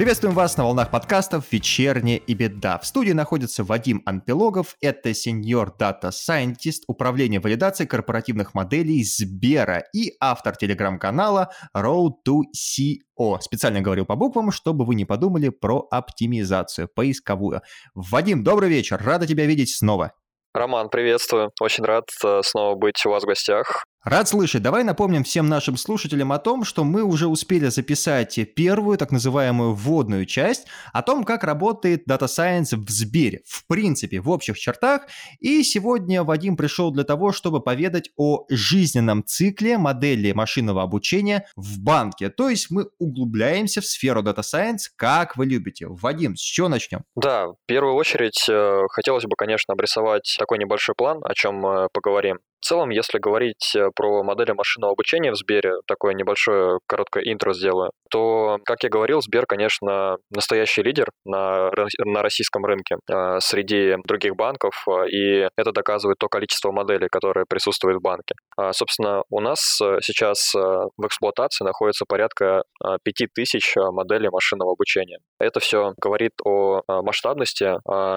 Приветствуем вас на волнах подкастов «Вечерняя и беда». В студии находится Вадим Анпилогов, это сеньор дата сайентист управления валидацией корпоративных моделей Сбера и автор телеграм-канала Road to CO. Специально говорил по буквам, чтобы вы не подумали про оптимизацию поисковую. Вадим, добрый вечер, рада тебя видеть снова. Роман, приветствую. Очень рад э, снова быть у вас в гостях. Рад слышать. Давай напомним всем нашим слушателям о том, что мы уже успели записать первую, так называемую вводную часть, о том, как работает Data Science в Сбере, в принципе, в общих чертах. И сегодня Вадим пришел для того, чтобы поведать о жизненном цикле модели машинного обучения в банке. То есть мы углубляемся в сферу Data Science, как вы любите. Вадим, с чего начнем? Да, в первую очередь э, хотелось бы, конечно, обрисовать такой небольшой план, о чем мы поговорим. В целом, если говорить э, про модели машинного обучения в Сбере, такое небольшое короткое интро сделаю, то, как я говорил, Сбер, конечно, настоящий лидер на, на российском рынке э, среди других банков, э, и это доказывает то количество моделей, которые присутствуют в банке. А, собственно, у нас сейчас в эксплуатации находится порядка 5000 моделей машинного обучения. Это все говорит о масштабности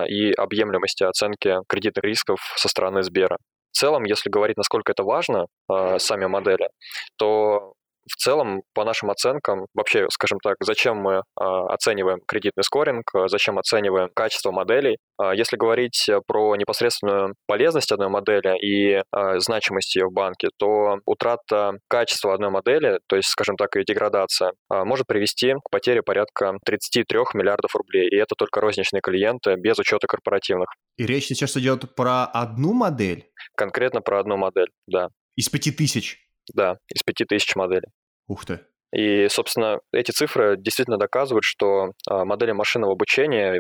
и объемлемости оценки кредитных рисков со стороны Сбера. В целом, если говорить, насколько это важно, э, сами модели, то в целом, по нашим оценкам, вообще, скажем так, зачем мы э, оцениваем кредитный скоринг, э, зачем оцениваем качество моделей. Э, если говорить про непосредственную полезность одной модели и э, значимость ее в банке, то утрата качества одной модели, то есть, скажем так, ее деградация, э, может привести к потере порядка 33 миллиардов рублей. И это только розничные клиенты, без учета корпоративных. И речь сейчас идет про одну модель? Конкретно про одну модель, да. Из пяти тысяч? Да, из 5000 моделей. Ух ты. И, собственно, эти цифры действительно доказывают, что а, модели машинного обучения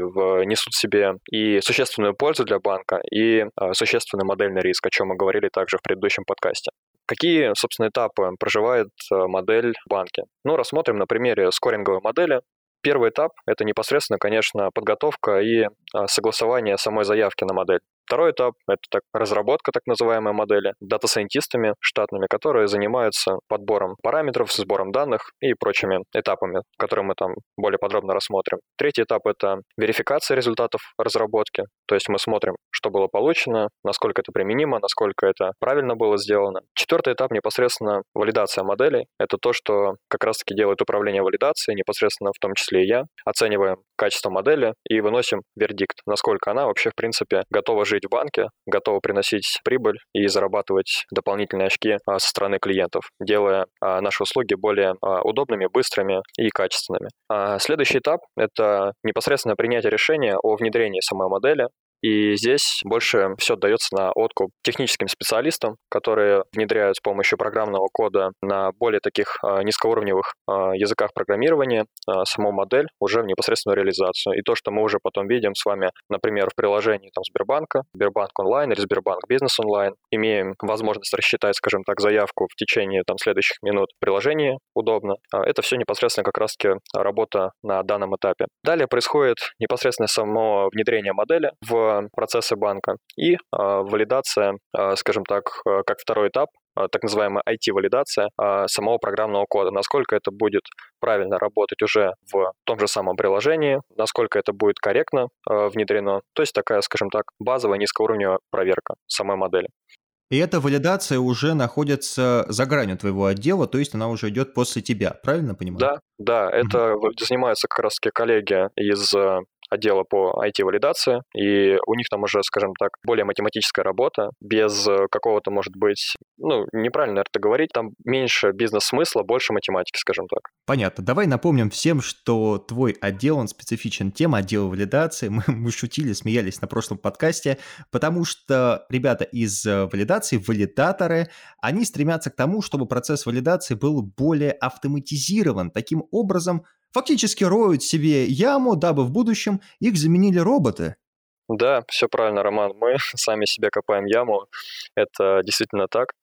несут в себе и существенную пользу для банка, и а, существенный модельный риск, о чем мы говорили также в предыдущем подкасте. Какие, собственно, этапы проживает а, модель в банке? Ну, рассмотрим на примере скоринговой модели. Первый этап – это непосредственно, конечно, подготовка и согласование самой заявки на модель. Второй этап — это так, разработка так называемой модели дата-сайентистами штатными, которые занимаются подбором параметров, сбором данных и прочими этапами, которые мы там более подробно рассмотрим. Третий этап — это верификация результатов разработки, то есть мы смотрим, что было получено, насколько это применимо, насколько это правильно было сделано. Четвертый этап непосредственно валидация моделей. Это то, что как раз-таки делает управление валидацией, непосредственно в том числе и я. Оцениваем качество модели и выносим вердикт, насколько она вообще, в принципе, готова жить в банке, готова приносить прибыль и зарабатывать дополнительные очки а, со стороны клиентов, делая а, наши услуги более а, удобными, быстрыми и качественными. Следующий этап — это непосредственно принятие решения о внедрении самой модели, и здесь больше все дается на откуп техническим специалистам, которые внедряют с помощью программного кода на более таких э, низкоуровневых э, языках программирования э, саму модель уже в непосредственную реализацию. И то, что мы уже потом видим с вами, например, в приложении там, Сбербанка, Сбербанк онлайн или Сбербанк бизнес онлайн, имеем возможность рассчитать, скажем так, заявку в течение там, следующих минут в приложении удобно. Это все непосредственно как раз-таки работа на данном этапе. Далее происходит непосредственно само внедрение модели в процессы банка и а, валидация, а, скажем так, как второй этап, так называемая IT-валидация самого программного кода, насколько это будет правильно работать уже в том же самом приложении, насколько это будет корректно внедрено. То есть такая, скажем так, базовая низкоуровневая проверка самой модели. И эта валидация уже находится за гранью твоего отдела, то есть она уже идет после тебя, правильно понимаю? Да, да, это угу. занимаются как раз-таки коллеги из отдела по IT-валидации, и у них там уже, скажем так, более математическая работа, без э, какого-то, может быть, ну, неправильно это говорить, там меньше бизнес-смысла, больше математики, скажем так. Понятно. Давай напомним всем, что твой отдел, он специфичен тем, отдел валидации. Мы, мы шутили, смеялись на прошлом подкасте, потому что ребята из э, валидации, валидаторы, они стремятся к тому, чтобы процесс валидации был более автоматизирован. Таким образом, фактически роют себе яму, дабы в будущем их заменили роботы. Да, все правильно, Роман. Мы сами себе копаем яму. Это действительно так.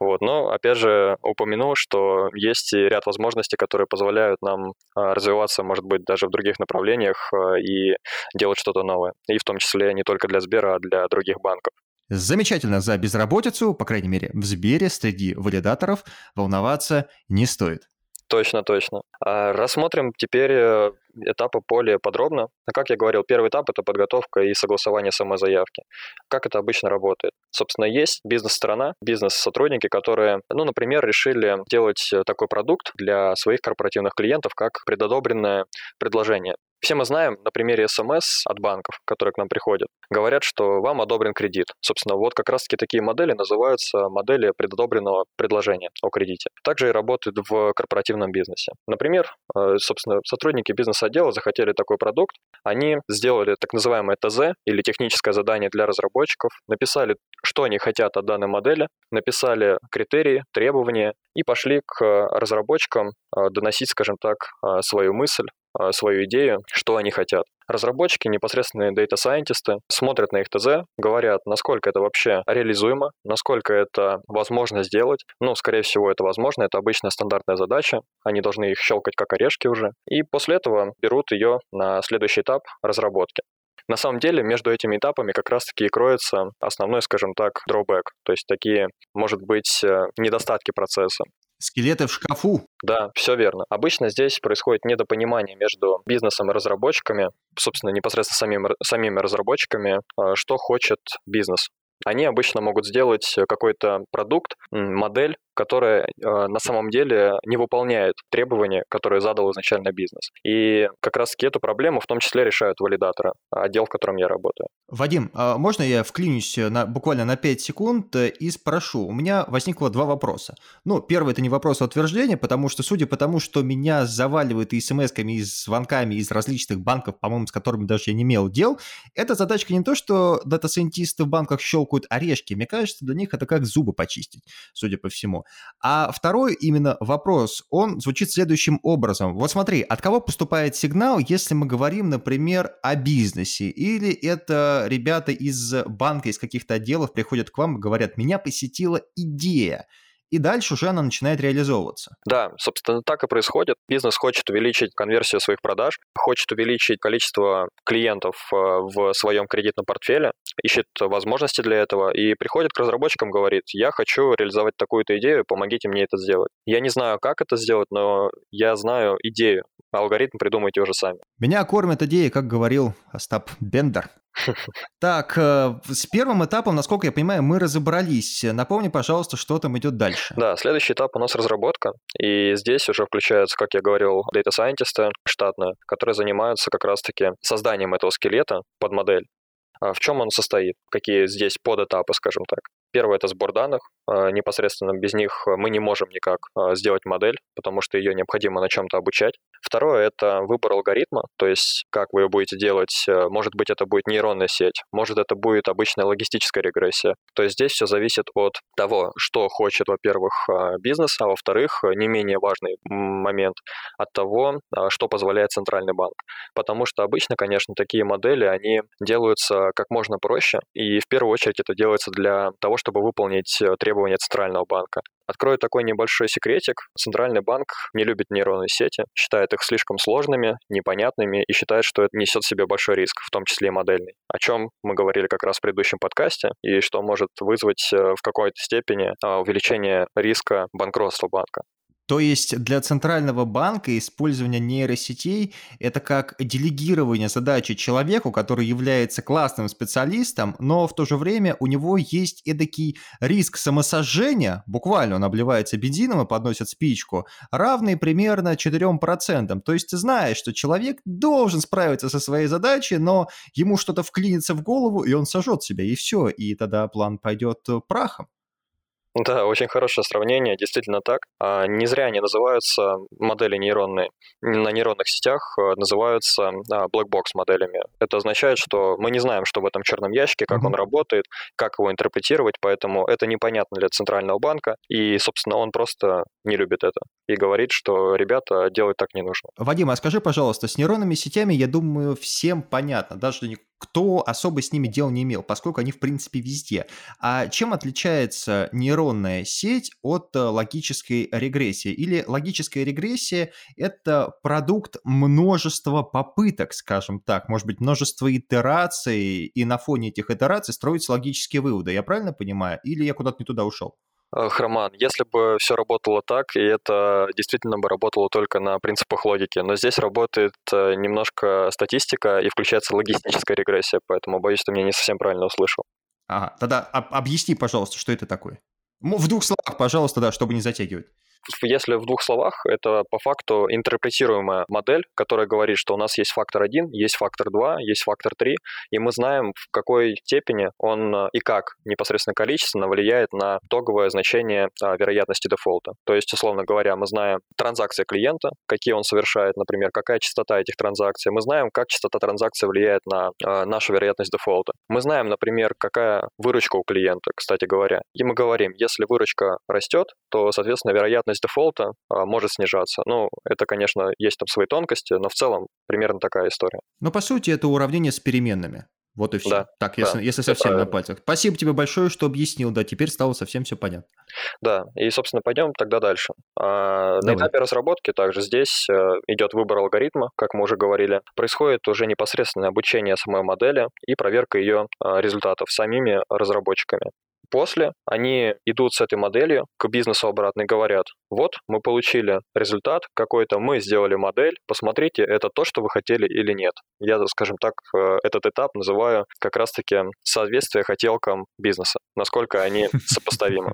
Вот. Но, опять же, упомянул, что есть и ряд возможностей, которые позволяют нам а, развиваться, может быть, даже в других направлениях а, и делать что-то новое. И в том числе не только для Сбера, а для других банков. Замечательно за безработицу, по крайней мере, в Сбере среди валидаторов волноваться не стоит. Точно, точно. А рассмотрим теперь э, этапы более подробно. Как я говорил, первый этап – это подготовка и согласование самой заявки. Как это обычно работает? Собственно, есть бизнес-сторона, бизнес-сотрудники, которые, ну, например, решили делать такой продукт для своих корпоративных клиентов, как предодобренное предложение. Все мы знаем на примере СМС от банков, которые к нам приходят, говорят, что вам одобрен кредит. Собственно, вот как раз-таки такие модели называются модели предодобренного предложения о кредите. Также и работают в корпоративном бизнесе. Например, э, собственно, сотрудники бизнес-отдела захотели такой продукт, они сделали так называемое ТЗ или техническое задание для разработчиков, написали, что они хотят от данной модели, написали критерии, требования и пошли к разработчикам э, доносить, скажем так, э, свою мысль, свою идею, что они хотят. Разработчики, непосредственные дата-сайентисты смотрят на их ТЗ, говорят, насколько это вообще реализуемо, насколько это возможно сделать. Ну, скорее всего, это возможно, это обычная стандартная задача, они должны их щелкать как орешки уже. И после этого берут ее на следующий этап разработки. На самом деле, между этими этапами как раз-таки и кроется основной, скажем так, drawback, то есть такие, может быть, э, недостатки процесса. Скелеты в шкафу. Да, все верно. Обычно здесь происходит недопонимание между бизнесом и разработчиками, собственно, непосредственно самим, самими разработчиками, а, что хочет бизнес. Они обычно могут сделать какой-то продукт, модель, которая э, на самом деле не выполняет требования, которые задал изначально бизнес. И как раз-таки эту проблему в том числе решают валидаторы, отдел, в котором я работаю. Вадим, а можно я вклинюсь на, буквально на 5 секунд э, и спрошу? У меня возникло два вопроса. Ну, первый – это не вопрос, а утверждения, потому что, судя по тому, что меня заваливают и смс-ками, и звонками из различных банков, по-моему, с которыми даже я не имел дел, эта задачка не то, что дата-сайентисты в банках щелкают орешки. Мне кажется, для них это как зубы почистить, судя по всему. А второй именно вопрос, он звучит следующим образом. Вот смотри, от кого поступает сигнал, если мы говорим, например, о бизнесе? Или это ребята из банка, из каких-то отделов приходят к вам и говорят, меня посетила идея, и дальше уже она начинает реализовываться. Да, собственно, так и происходит. Бизнес хочет увеличить конверсию своих продаж, хочет увеличить количество клиентов э, в своем кредитном портфеле, ищет возможности для этого и приходит к разработчикам, говорит, я хочу реализовать такую-то идею, помогите мне это сделать. Я не знаю, как это сделать, но я знаю идею. Алгоритм придумайте уже сами. Меня кормят идеи, как говорил Остап Бендер. Так, э, с первым этапом, насколько я понимаю, мы разобрались. Напомни, пожалуйста, что там идет дальше. Да, следующий этап у нас разработка. И здесь уже включаются, как я говорил, дата сайентисты штатные, которые занимаются как раз-таки созданием этого скелета под модель. А в чем он состоит? Какие здесь подэтапы, скажем так? Первое – это сбор данных. А, непосредственно без них мы не можем никак а, сделать модель, потому что ее необходимо на чем-то обучать. Второе – это выбор алгоритма, то есть как вы ее будете делать. Э, может быть, это будет нейронная сеть, может, это будет обычная логистическая регрессия. То есть здесь все зависит от того, что хочет, во-первых, бизнес, а во-вторых, не менее важный момент, от того, что позволяет центральный банк. Потому что обычно, конечно, такие модели, они делаются как можно проще, и в первую очередь это делается для того, чтобы выполнить э, требования Центрального банка. Открою такой небольшой секретик. Центральный банк не любит нейронные сети, считает их слишком сложными, непонятными и считает, что это несет в себе большой риск, в том числе и модельный. О чем мы говорили как раз в предыдущем подкасте, и что может вызвать э, в какой-то степени а, увеличение риска банкротства банка. То есть для центрального банка использование нейросетей – это как делегирование задачи человеку, который является классным специалистом, но в то же время у него есть эдакий риск самосожжения, буквально он обливается бензином и подносит спичку, равный примерно 4%. То есть ты знаешь, что человек должен справиться со своей задачей, но ему что-то вклинится в голову, и он сожжет себя, и все, и тогда план пойдет прахом. Да, очень хорошее сравнение, действительно так. А, не зря они называются модели нейронные. На нейронных сетях а, называются а, black моделями. Это означает, что мы не знаем, что в этом черном ящике, как mm-hmm. он работает, как его интерпретировать, поэтому это непонятно для центрального банка, и, собственно, он просто не любит это и говорит, что ребята делать так не нужно. Вадим, а скажи, пожалуйста, с нейронными сетями, я думаю, всем понятно, даже кто особо с ними дел не имел, поскольку они, в принципе, везде. А чем отличается нейронная сеть от э, логической регрессии? Или логическая регрессия – это продукт множества попыток, скажем так, может быть, множество итераций, и на фоне этих итераций строятся логические выводы. Я правильно понимаю? Или я куда-то не туда ушел? Хроман, если бы все работало так, и это действительно бы работало только на принципах логики, но здесь работает э, немножко статистика и включается логистическая регрессия, поэтому боюсь, ты меня не совсем правильно услышал. Ага, тогда объясни, пожалуйста, что это такое. В двух словах, пожалуйста, да, чтобы не затягивать. Если в двух словах, это по факту интерпретируемая модель, которая говорит, что у нас есть фактор 1, есть фактор 2, есть фактор 3, и мы знаем, в какой степени он э, и как непосредственно количественно влияет на итоговое значение а, вероятности дефолта. То есть, условно говоря, мы знаем транзакции клиента, какие он совершает, например, какая частота этих транзакций. Мы знаем, как частота транзакций влияет на а, нашу вероятность дефолта. Мы знаем, например, какая выручка у клиента, кстати говоря. И мы говорим, если выручка растет, то, соответственно, вероятность вероятность дефолта а, может снижаться. Ну, это, конечно, есть там свои тонкости, но в целом примерно такая история. Но по сути это уравнение с переменными. Вот и все. Да, так, если, да, если совсем на пальцах. Спасибо тебе большое, что объяснил. Да, теперь стало совсем все понятно. Да, и, собственно, пойдем тогда дальше. А, на этапе разработки также здесь э, идет выбор алгоритма, как мы уже говорили. Происходит уже непосредственное обучение самой модели и проверка ее а, результатов самими разработчиками. После они идут с этой моделью к бизнесу обратно и говорят, вот, мы получили результат какой-то, мы сделали модель, посмотрите, это то, что вы хотели или нет. Я, скажем так, э, этот этап называю как раз-таки соответствие хотелкам бизнеса, насколько они сопоставимы.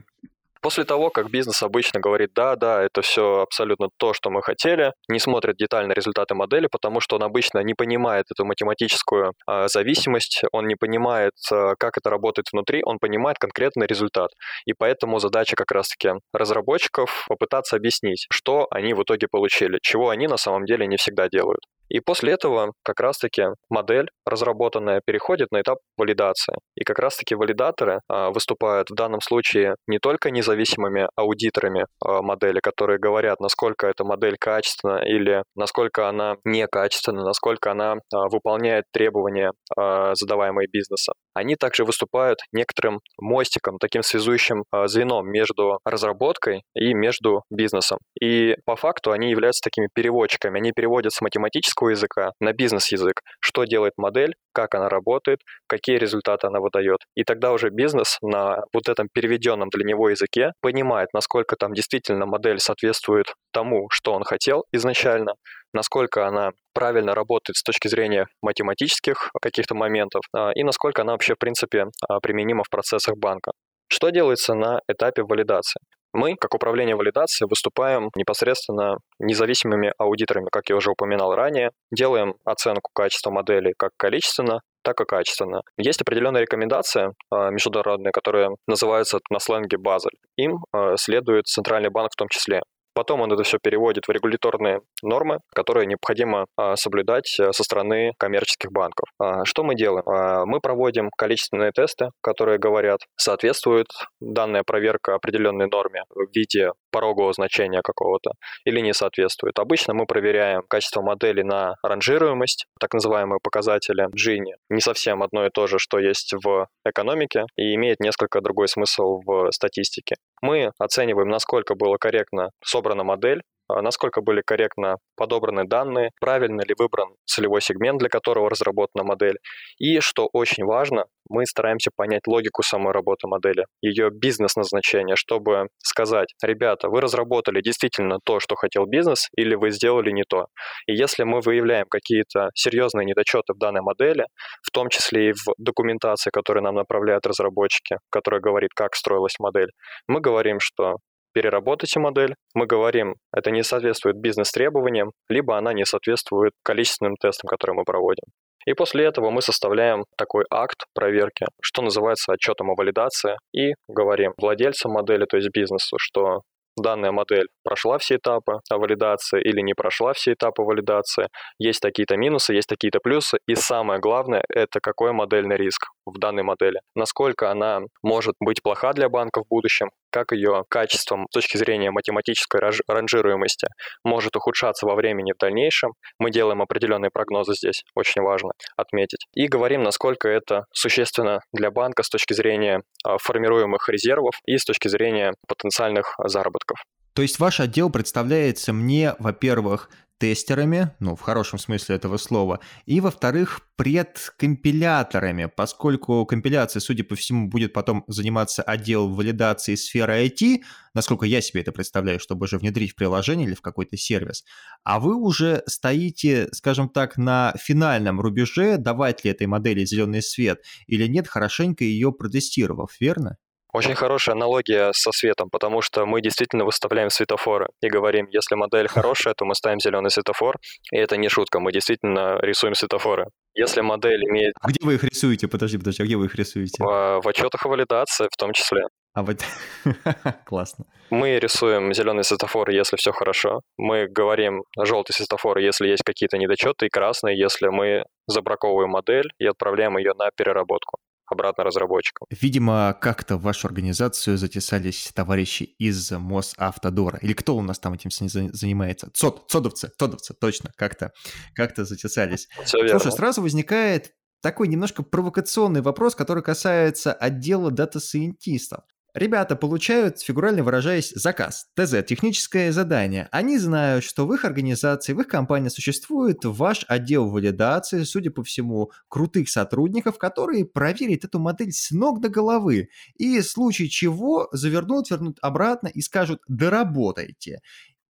После того, как бизнес обычно говорит, да, да, это все абсолютно то, что мы хотели, не смотрит детально результаты модели, потому что он обычно не понимает эту математическую э, зависимость, он не понимает, э, как это работает внутри, он понимает конкретный результат. И поэтому задача как раз-таки разработчиков попытаться объяснить, что они в итоге получили, чего они на самом деле не всегда делают. И после этого как раз-таки модель разработанная переходит на этап валидации. И как раз-таки валидаторы а, выступают в данном случае не только независимыми аудиторами а, модели, которые говорят, насколько эта модель качественна или насколько она некачественна, насколько она а, выполняет требования, задаваемые бизнесом. Они также выступают некоторым мостиком, таким связующим звеном между разработкой и между бизнесом. И по факту они являются такими переводчиками. Они переводят с математического технического языка на бизнес-язык, что делает модель, как она работает, какие результаты она выдает. И тогда уже бизнес на вот этом переведенном для него языке понимает, насколько там действительно модель соответствует тому, что он хотел изначально, насколько она правильно работает с точки зрения математических каких-то моментов, а, и насколько она вообще, в принципе, а, применима в процессах банка. Что делается на этапе валидации? Мы, как управление валидацией, выступаем непосредственно независимыми аудиторами, как я уже упоминал ранее, делаем оценку качества модели как количественно, так и качественно. Есть определенные рекомендации э, международные, которые называются на сленге Базель. Им э, следует Центральный банк в том числе. Потом он это все переводит в регуляторные нормы, которые необходимо а, соблюдать э, со стороны коммерческих банков. А, что мы делаем? А, мы проводим количественные тесты, которые говорят, соответствует данная проверка определенной норме в виде порогового значения какого-то или не соответствует. Обычно мы проверяем качество модели на ранжируемость, так называемые показатели Gini. Не совсем одно и то же, что есть в экономике, и имеет несколько другой смысл в статистике. Мы оцениваем, насколько была корректно собрана модель, насколько были корректно подобраны данные, правильно ли выбран целевой сегмент, для которого разработана модель. И, что очень важно, мы стараемся понять логику самой работы модели, ее бизнес-назначение, чтобы сказать, ребята, вы разработали действительно то, что хотел бизнес, или вы сделали не то. И если мы выявляем какие-то серьезные недочеты в данной модели, в том числе и в документации, которую нам направляют разработчики, которая говорит, как строилась модель, мы говорим, что переработайте модель. Мы говорим, это не соответствует бизнес-требованиям, либо она не соответствует количественным тестам, которые мы проводим. И после этого мы составляем такой акт проверки, что называется отчетом о валидации, и говорим владельцам модели, то есть бизнесу, что данная модель прошла все этапы валидации или не прошла все этапы валидации, есть такие-то минусы, есть такие-то плюсы, и самое главное, это какой модельный риск в данной модели, насколько она может быть плоха для банка в будущем, как ее качеством с точки зрения математической ранжируемости может ухудшаться во времени в дальнейшем. Мы делаем определенные прогнозы здесь, очень важно отметить. И говорим, насколько это существенно для банка с точки зрения а, формируемых резервов и с точки зрения потенциальных заработков. То есть ваш отдел представляется мне, во-первых, тестерами, ну, в хорошем смысле этого слова, и, во-вторых, предкомпиляторами, поскольку компиляцией, судя по всему, будет потом заниматься отдел валидации сферы IT, насколько я себе это представляю, чтобы уже внедрить в приложение или в какой-то сервис, а вы уже стоите, скажем так, на финальном рубеже, давать ли этой модели зеленый свет или нет, хорошенько ее протестировав, верно? Очень хорошая аналогия со светом, потому что мы действительно выставляем светофоры и говорим, если модель хорошая, то мы ставим зеленый светофор, и это не шутка, мы действительно рисуем светофоры. Если модель имеет... А где вы их рисуете? Подожди, подожди, а где вы их рисуете? В, в отчетах о валидации в том числе. А вот классно. Мы рисуем зеленый светофор, если все хорошо. Мы говорим желтый светофор, если есть какие-то недочеты, и красный, если мы забраковываем модель и отправляем ее на переработку обратно разработчикам. Видимо, как-то в вашу организацию затесались товарищи из Мосавтодора. Или кто у нас там этим занимается? Цод, цодовцы, цодовцы, точно, как-то как затесались. Все верно. Слушай, сразу возникает такой немножко провокационный вопрос, который касается отдела дата-сайентистов. Ребята получают, фигурально выражаясь, заказ, ТЗ, техническое задание. Они знают, что в их организации, в их компании существует ваш отдел валидации, судя по всему, крутых сотрудников, которые проверят эту модель с ног до головы и в случае чего завернут, вернут обратно и скажут «доработайте».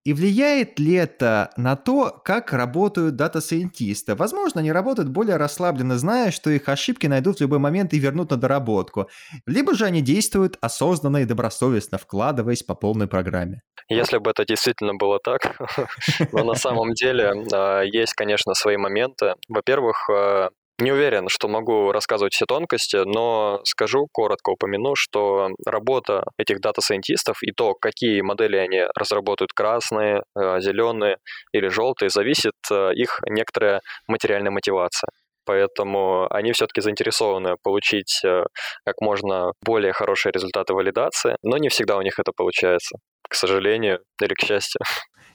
И влияет ли это на то, как работают дата-сайентисты? Возможно, они работают более расслабленно, зная, что их ошибки найдут в любой момент и вернут на доработку. Либо же они действуют осознанно и добросовестно, вкладываясь по полной программе. Если бы это действительно было так, но на самом деле а, есть, конечно, свои моменты. Во-первых, а, не уверен, что могу рассказывать все тонкости, но скажу, коротко упомяну, что работа этих дата-сайентистов и то, какие модели они разработают, красные, э, зеленые или желтые, зависит э, их некоторая материальная мотивация. Поэтому они все-таки заинтересованы получить э, как можно более хорошие результаты валидации, но не всегда у них это получается, к сожалению или к счастью.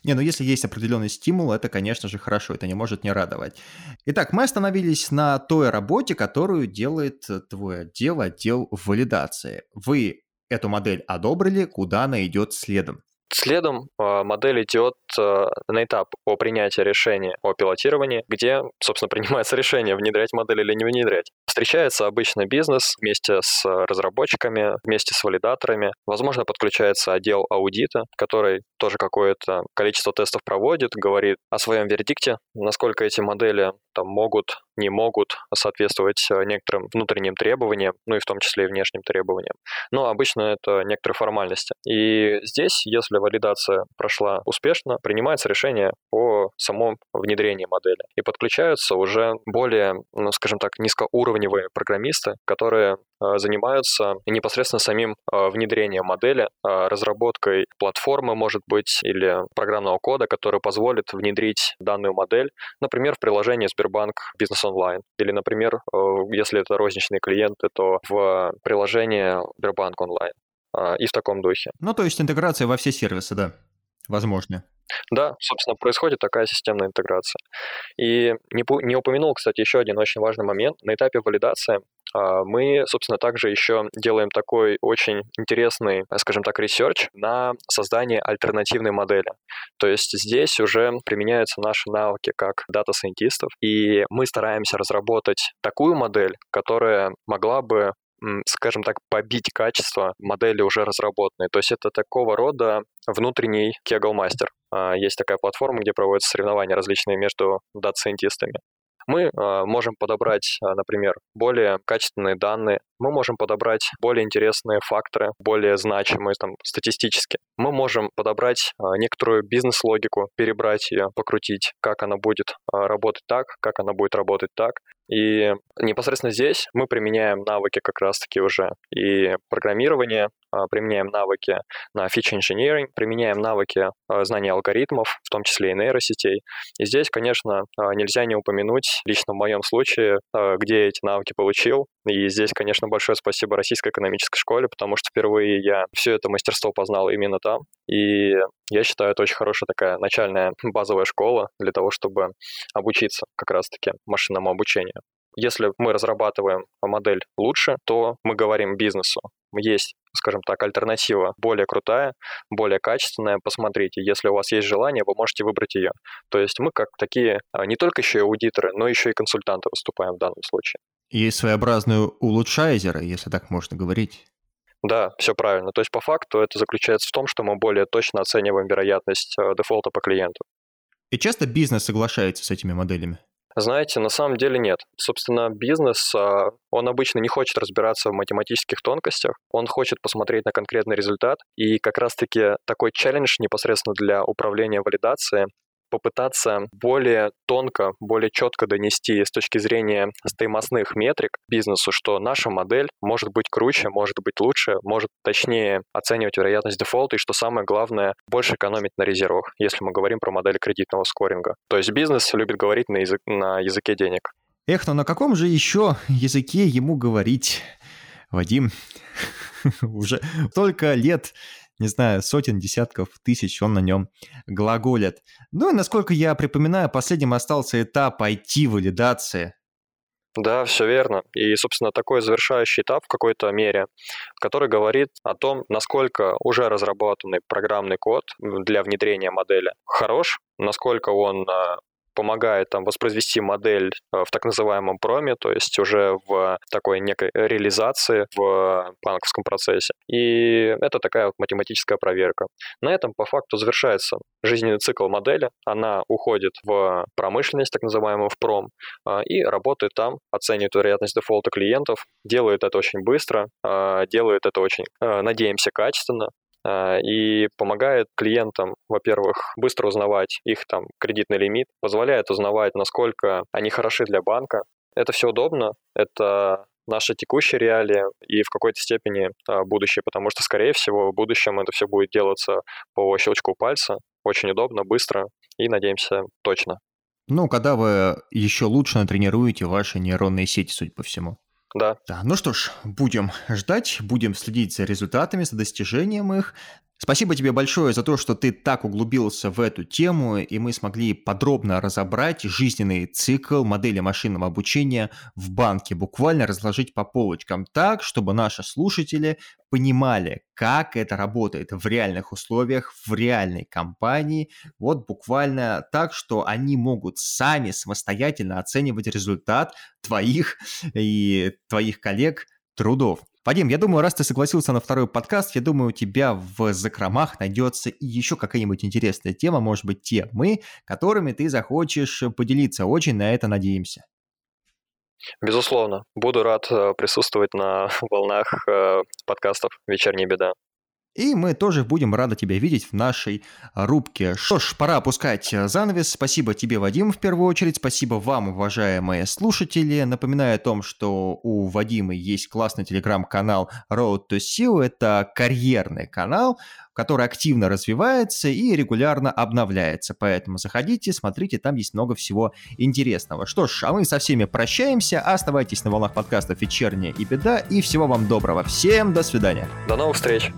Не, ну если есть определенный стимул, это, конечно же, хорошо, это не может не радовать. Итак, мы остановились на той работе, которую делает твой отдел, отдел валидации. Вы эту модель одобрили, куда она идет следом? Следом а, модель идет а, на этап о принятии решения о пилотировании, где, собственно, принимается решение, внедрять модель или не внедрять. Встречается обычно бизнес вместе с разработчиками, вместе с валидаторами. Возможно, подключается отдел аудита, который тоже какое-то количество тестов проводит, говорит о своем вердикте, насколько эти модели там могут, не могут соответствовать э, некоторым внутренним требованиям, ну и в том числе и внешним требованиям. Но обычно это некоторые формальности. И здесь, если валидация прошла успешно, принимается решение о самом внедрении модели. И подключаются уже более, ну, скажем так, низкоуровневые программисты, которые занимаются непосредственно самим э, внедрением модели, разработкой платформы, может быть, или программного кода, который позволит внедрить данную модель, например, в приложении Сбербанк Бизнес Онлайн. Или, например, э, если это розничные клиенты, то в приложение Сбербанк Онлайн. А, и в таком духе. Ну, то есть интеграция во все сервисы, да, возможно. Да, собственно, происходит такая системная интеграция. И не, не упомянул, кстати, еще один очень важный момент. На этапе валидации а, мы, собственно, также еще делаем такой очень интересный, скажем так, research на создание альтернативной модели. То есть здесь уже применяются наши навыки как дата-сайентистов, и мы стараемся разработать такую модель, которая могла бы скажем так, побить качество модели уже разработанной. То есть это такого рода внутренний Kaggle-мастер. А, есть такая платформа, где проводятся соревнования различные между дата-сайентистами. Мы э, можем подобрать, э, например, более качественные данные, мы можем подобрать более интересные факторы, более значимые там, статистически. Мы можем подобрать э, некоторую бизнес-логику, перебрать ее, покрутить, как она будет работать так, как она будет работать так. И непосредственно здесь мы применяем навыки как раз-таки уже и программирование, а, применяем навыки на feature engineering, применяем навыки а, знания алгоритмов, в том числе и нейросетей. И здесь, конечно, а, нельзя не упомянуть, лично в моем случае, где я эти навыки получил. И здесь, конечно, большое спасибо Российской экономической школе, потому что впервые я все это мастерство познал именно там. И я считаю, это очень хорошая такая начальная базовая школа для того, чтобы обучиться как раз-таки машинному обучению. Если мы разрабатываем модель лучше, то мы говорим бизнесу, есть скажем так, альтернатива более крутая, более качественная, посмотрите. Если у вас есть желание, вы можете выбрать ее. То есть мы как такие а, не только еще и аудиторы, но еще и консультанты выступаем в данном случае. И своеобразные улучшайзеры, если так можно говорить. Да, все правильно. То есть по факту это заключается в том, что мы более точно оцениваем вероятность э, дефолта по клиенту. И часто бизнес соглашается с этими моделями? Знаете, на самом деле нет. Собственно, бизнес, а, он обычно не хочет разбираться в математических тонкостях, он хочет посмотреть на конкретный результат, и как раз-таки такой челлендж непосредственно для управления валидацией попытаться более тонко, более четко донести с точки зрения стоимостных метрик бизнесу, что наша модель может быть круче, может быть лучше, может точнее оценивать вероятность дефолта и, что самое главное, больше экономить на резервах, если мы говорим про модели кредитного скоринга. То есть бизнес любит говорить на, язык, на языке денег. Эх, ну на каком же еще языке ему говорить? Вадим, уже столько лет не знаю, сотен, десятков тысяч он на нем глаголит. Ну и, насколько я припоминаю, последним остался этап IT-валидации. Да, все верно. И, собственно, такой завершающий этап в какой-то мере, который говорит о том, насколько уже разработанный программный код для внедрения модели хорош, насколько он а, помогает там воспроизвести модель э, в так называемом проме, то есть уже в такой некой реализации в банковском процессе. И это такая вот математическая проверка. На этом по факту завершается жизненный цикл модели, она уходит в промышленность, так называемую в пром, э, и работает там, оценивает вероятность дефолта клиентов, делает это очень быстро, э, делает это очень, надеемся, качественно, и помогает клиентам, во-первых, быстро узнавать их там кредитный лимит, позволяет узнавать, насколько они хороши для банка. Это все удобно, это наша текущая реалия и в какой-то степени а, будущее, потому что, скорее всего, в будущем это все будет делаться по щелчку пальца, очень удобно, быстро и, надеемся, точно. Ну, когда вы еще лучше натренируете ваши нейронные сети, судя по всему. Да. Да, ну что ж, будем ждать, будем следить за результатами, за достижением их. Спасибо тебе большое за то, что ты так углубился в эту тему, и мы смогли подробно разобрать жизненный цикл модели машинного обучения в банке, буквально разложить по полочкам так, чтобы наши слушатели понимали, как это работает в реальных условиях, в реальной компании, вот буквально так, что они могут сами самостоятельно оценивать результат твоих и твоих коллег трудов. Вадим, я думаю, раз ты согласился на второй подкаст, я думаю, у тебя в закромах найдется еще какая-нибудь интересная тема, может быть, темы, которыми ты захочешь поделиться. Очень на это надеемся. Безусловно. Буду рад э, присутствовать на волнах э, подкастов «Вечерняя беда». И мы тоже будем рады тебя видеть в нашей рубке. Что ж, пора опускать э, занавес. Спасибо тебе, Вадим, в первую очередь. Спасибо вам, уважаемые слушатели. Напоминаю о том, что у Вадима есть классный телеграм-канал Road to SEO. Это карьерный канал, который активно развивается и регулярно обновляется. Поэтому заходите, смотрите, там есть много всего интересного. Что ж, а мы со всеми прощаемся. Оставайтесь на волнах подкастов «Вечерняя и беда». И всего вам доброго. Всем до свидания. До новых встреч.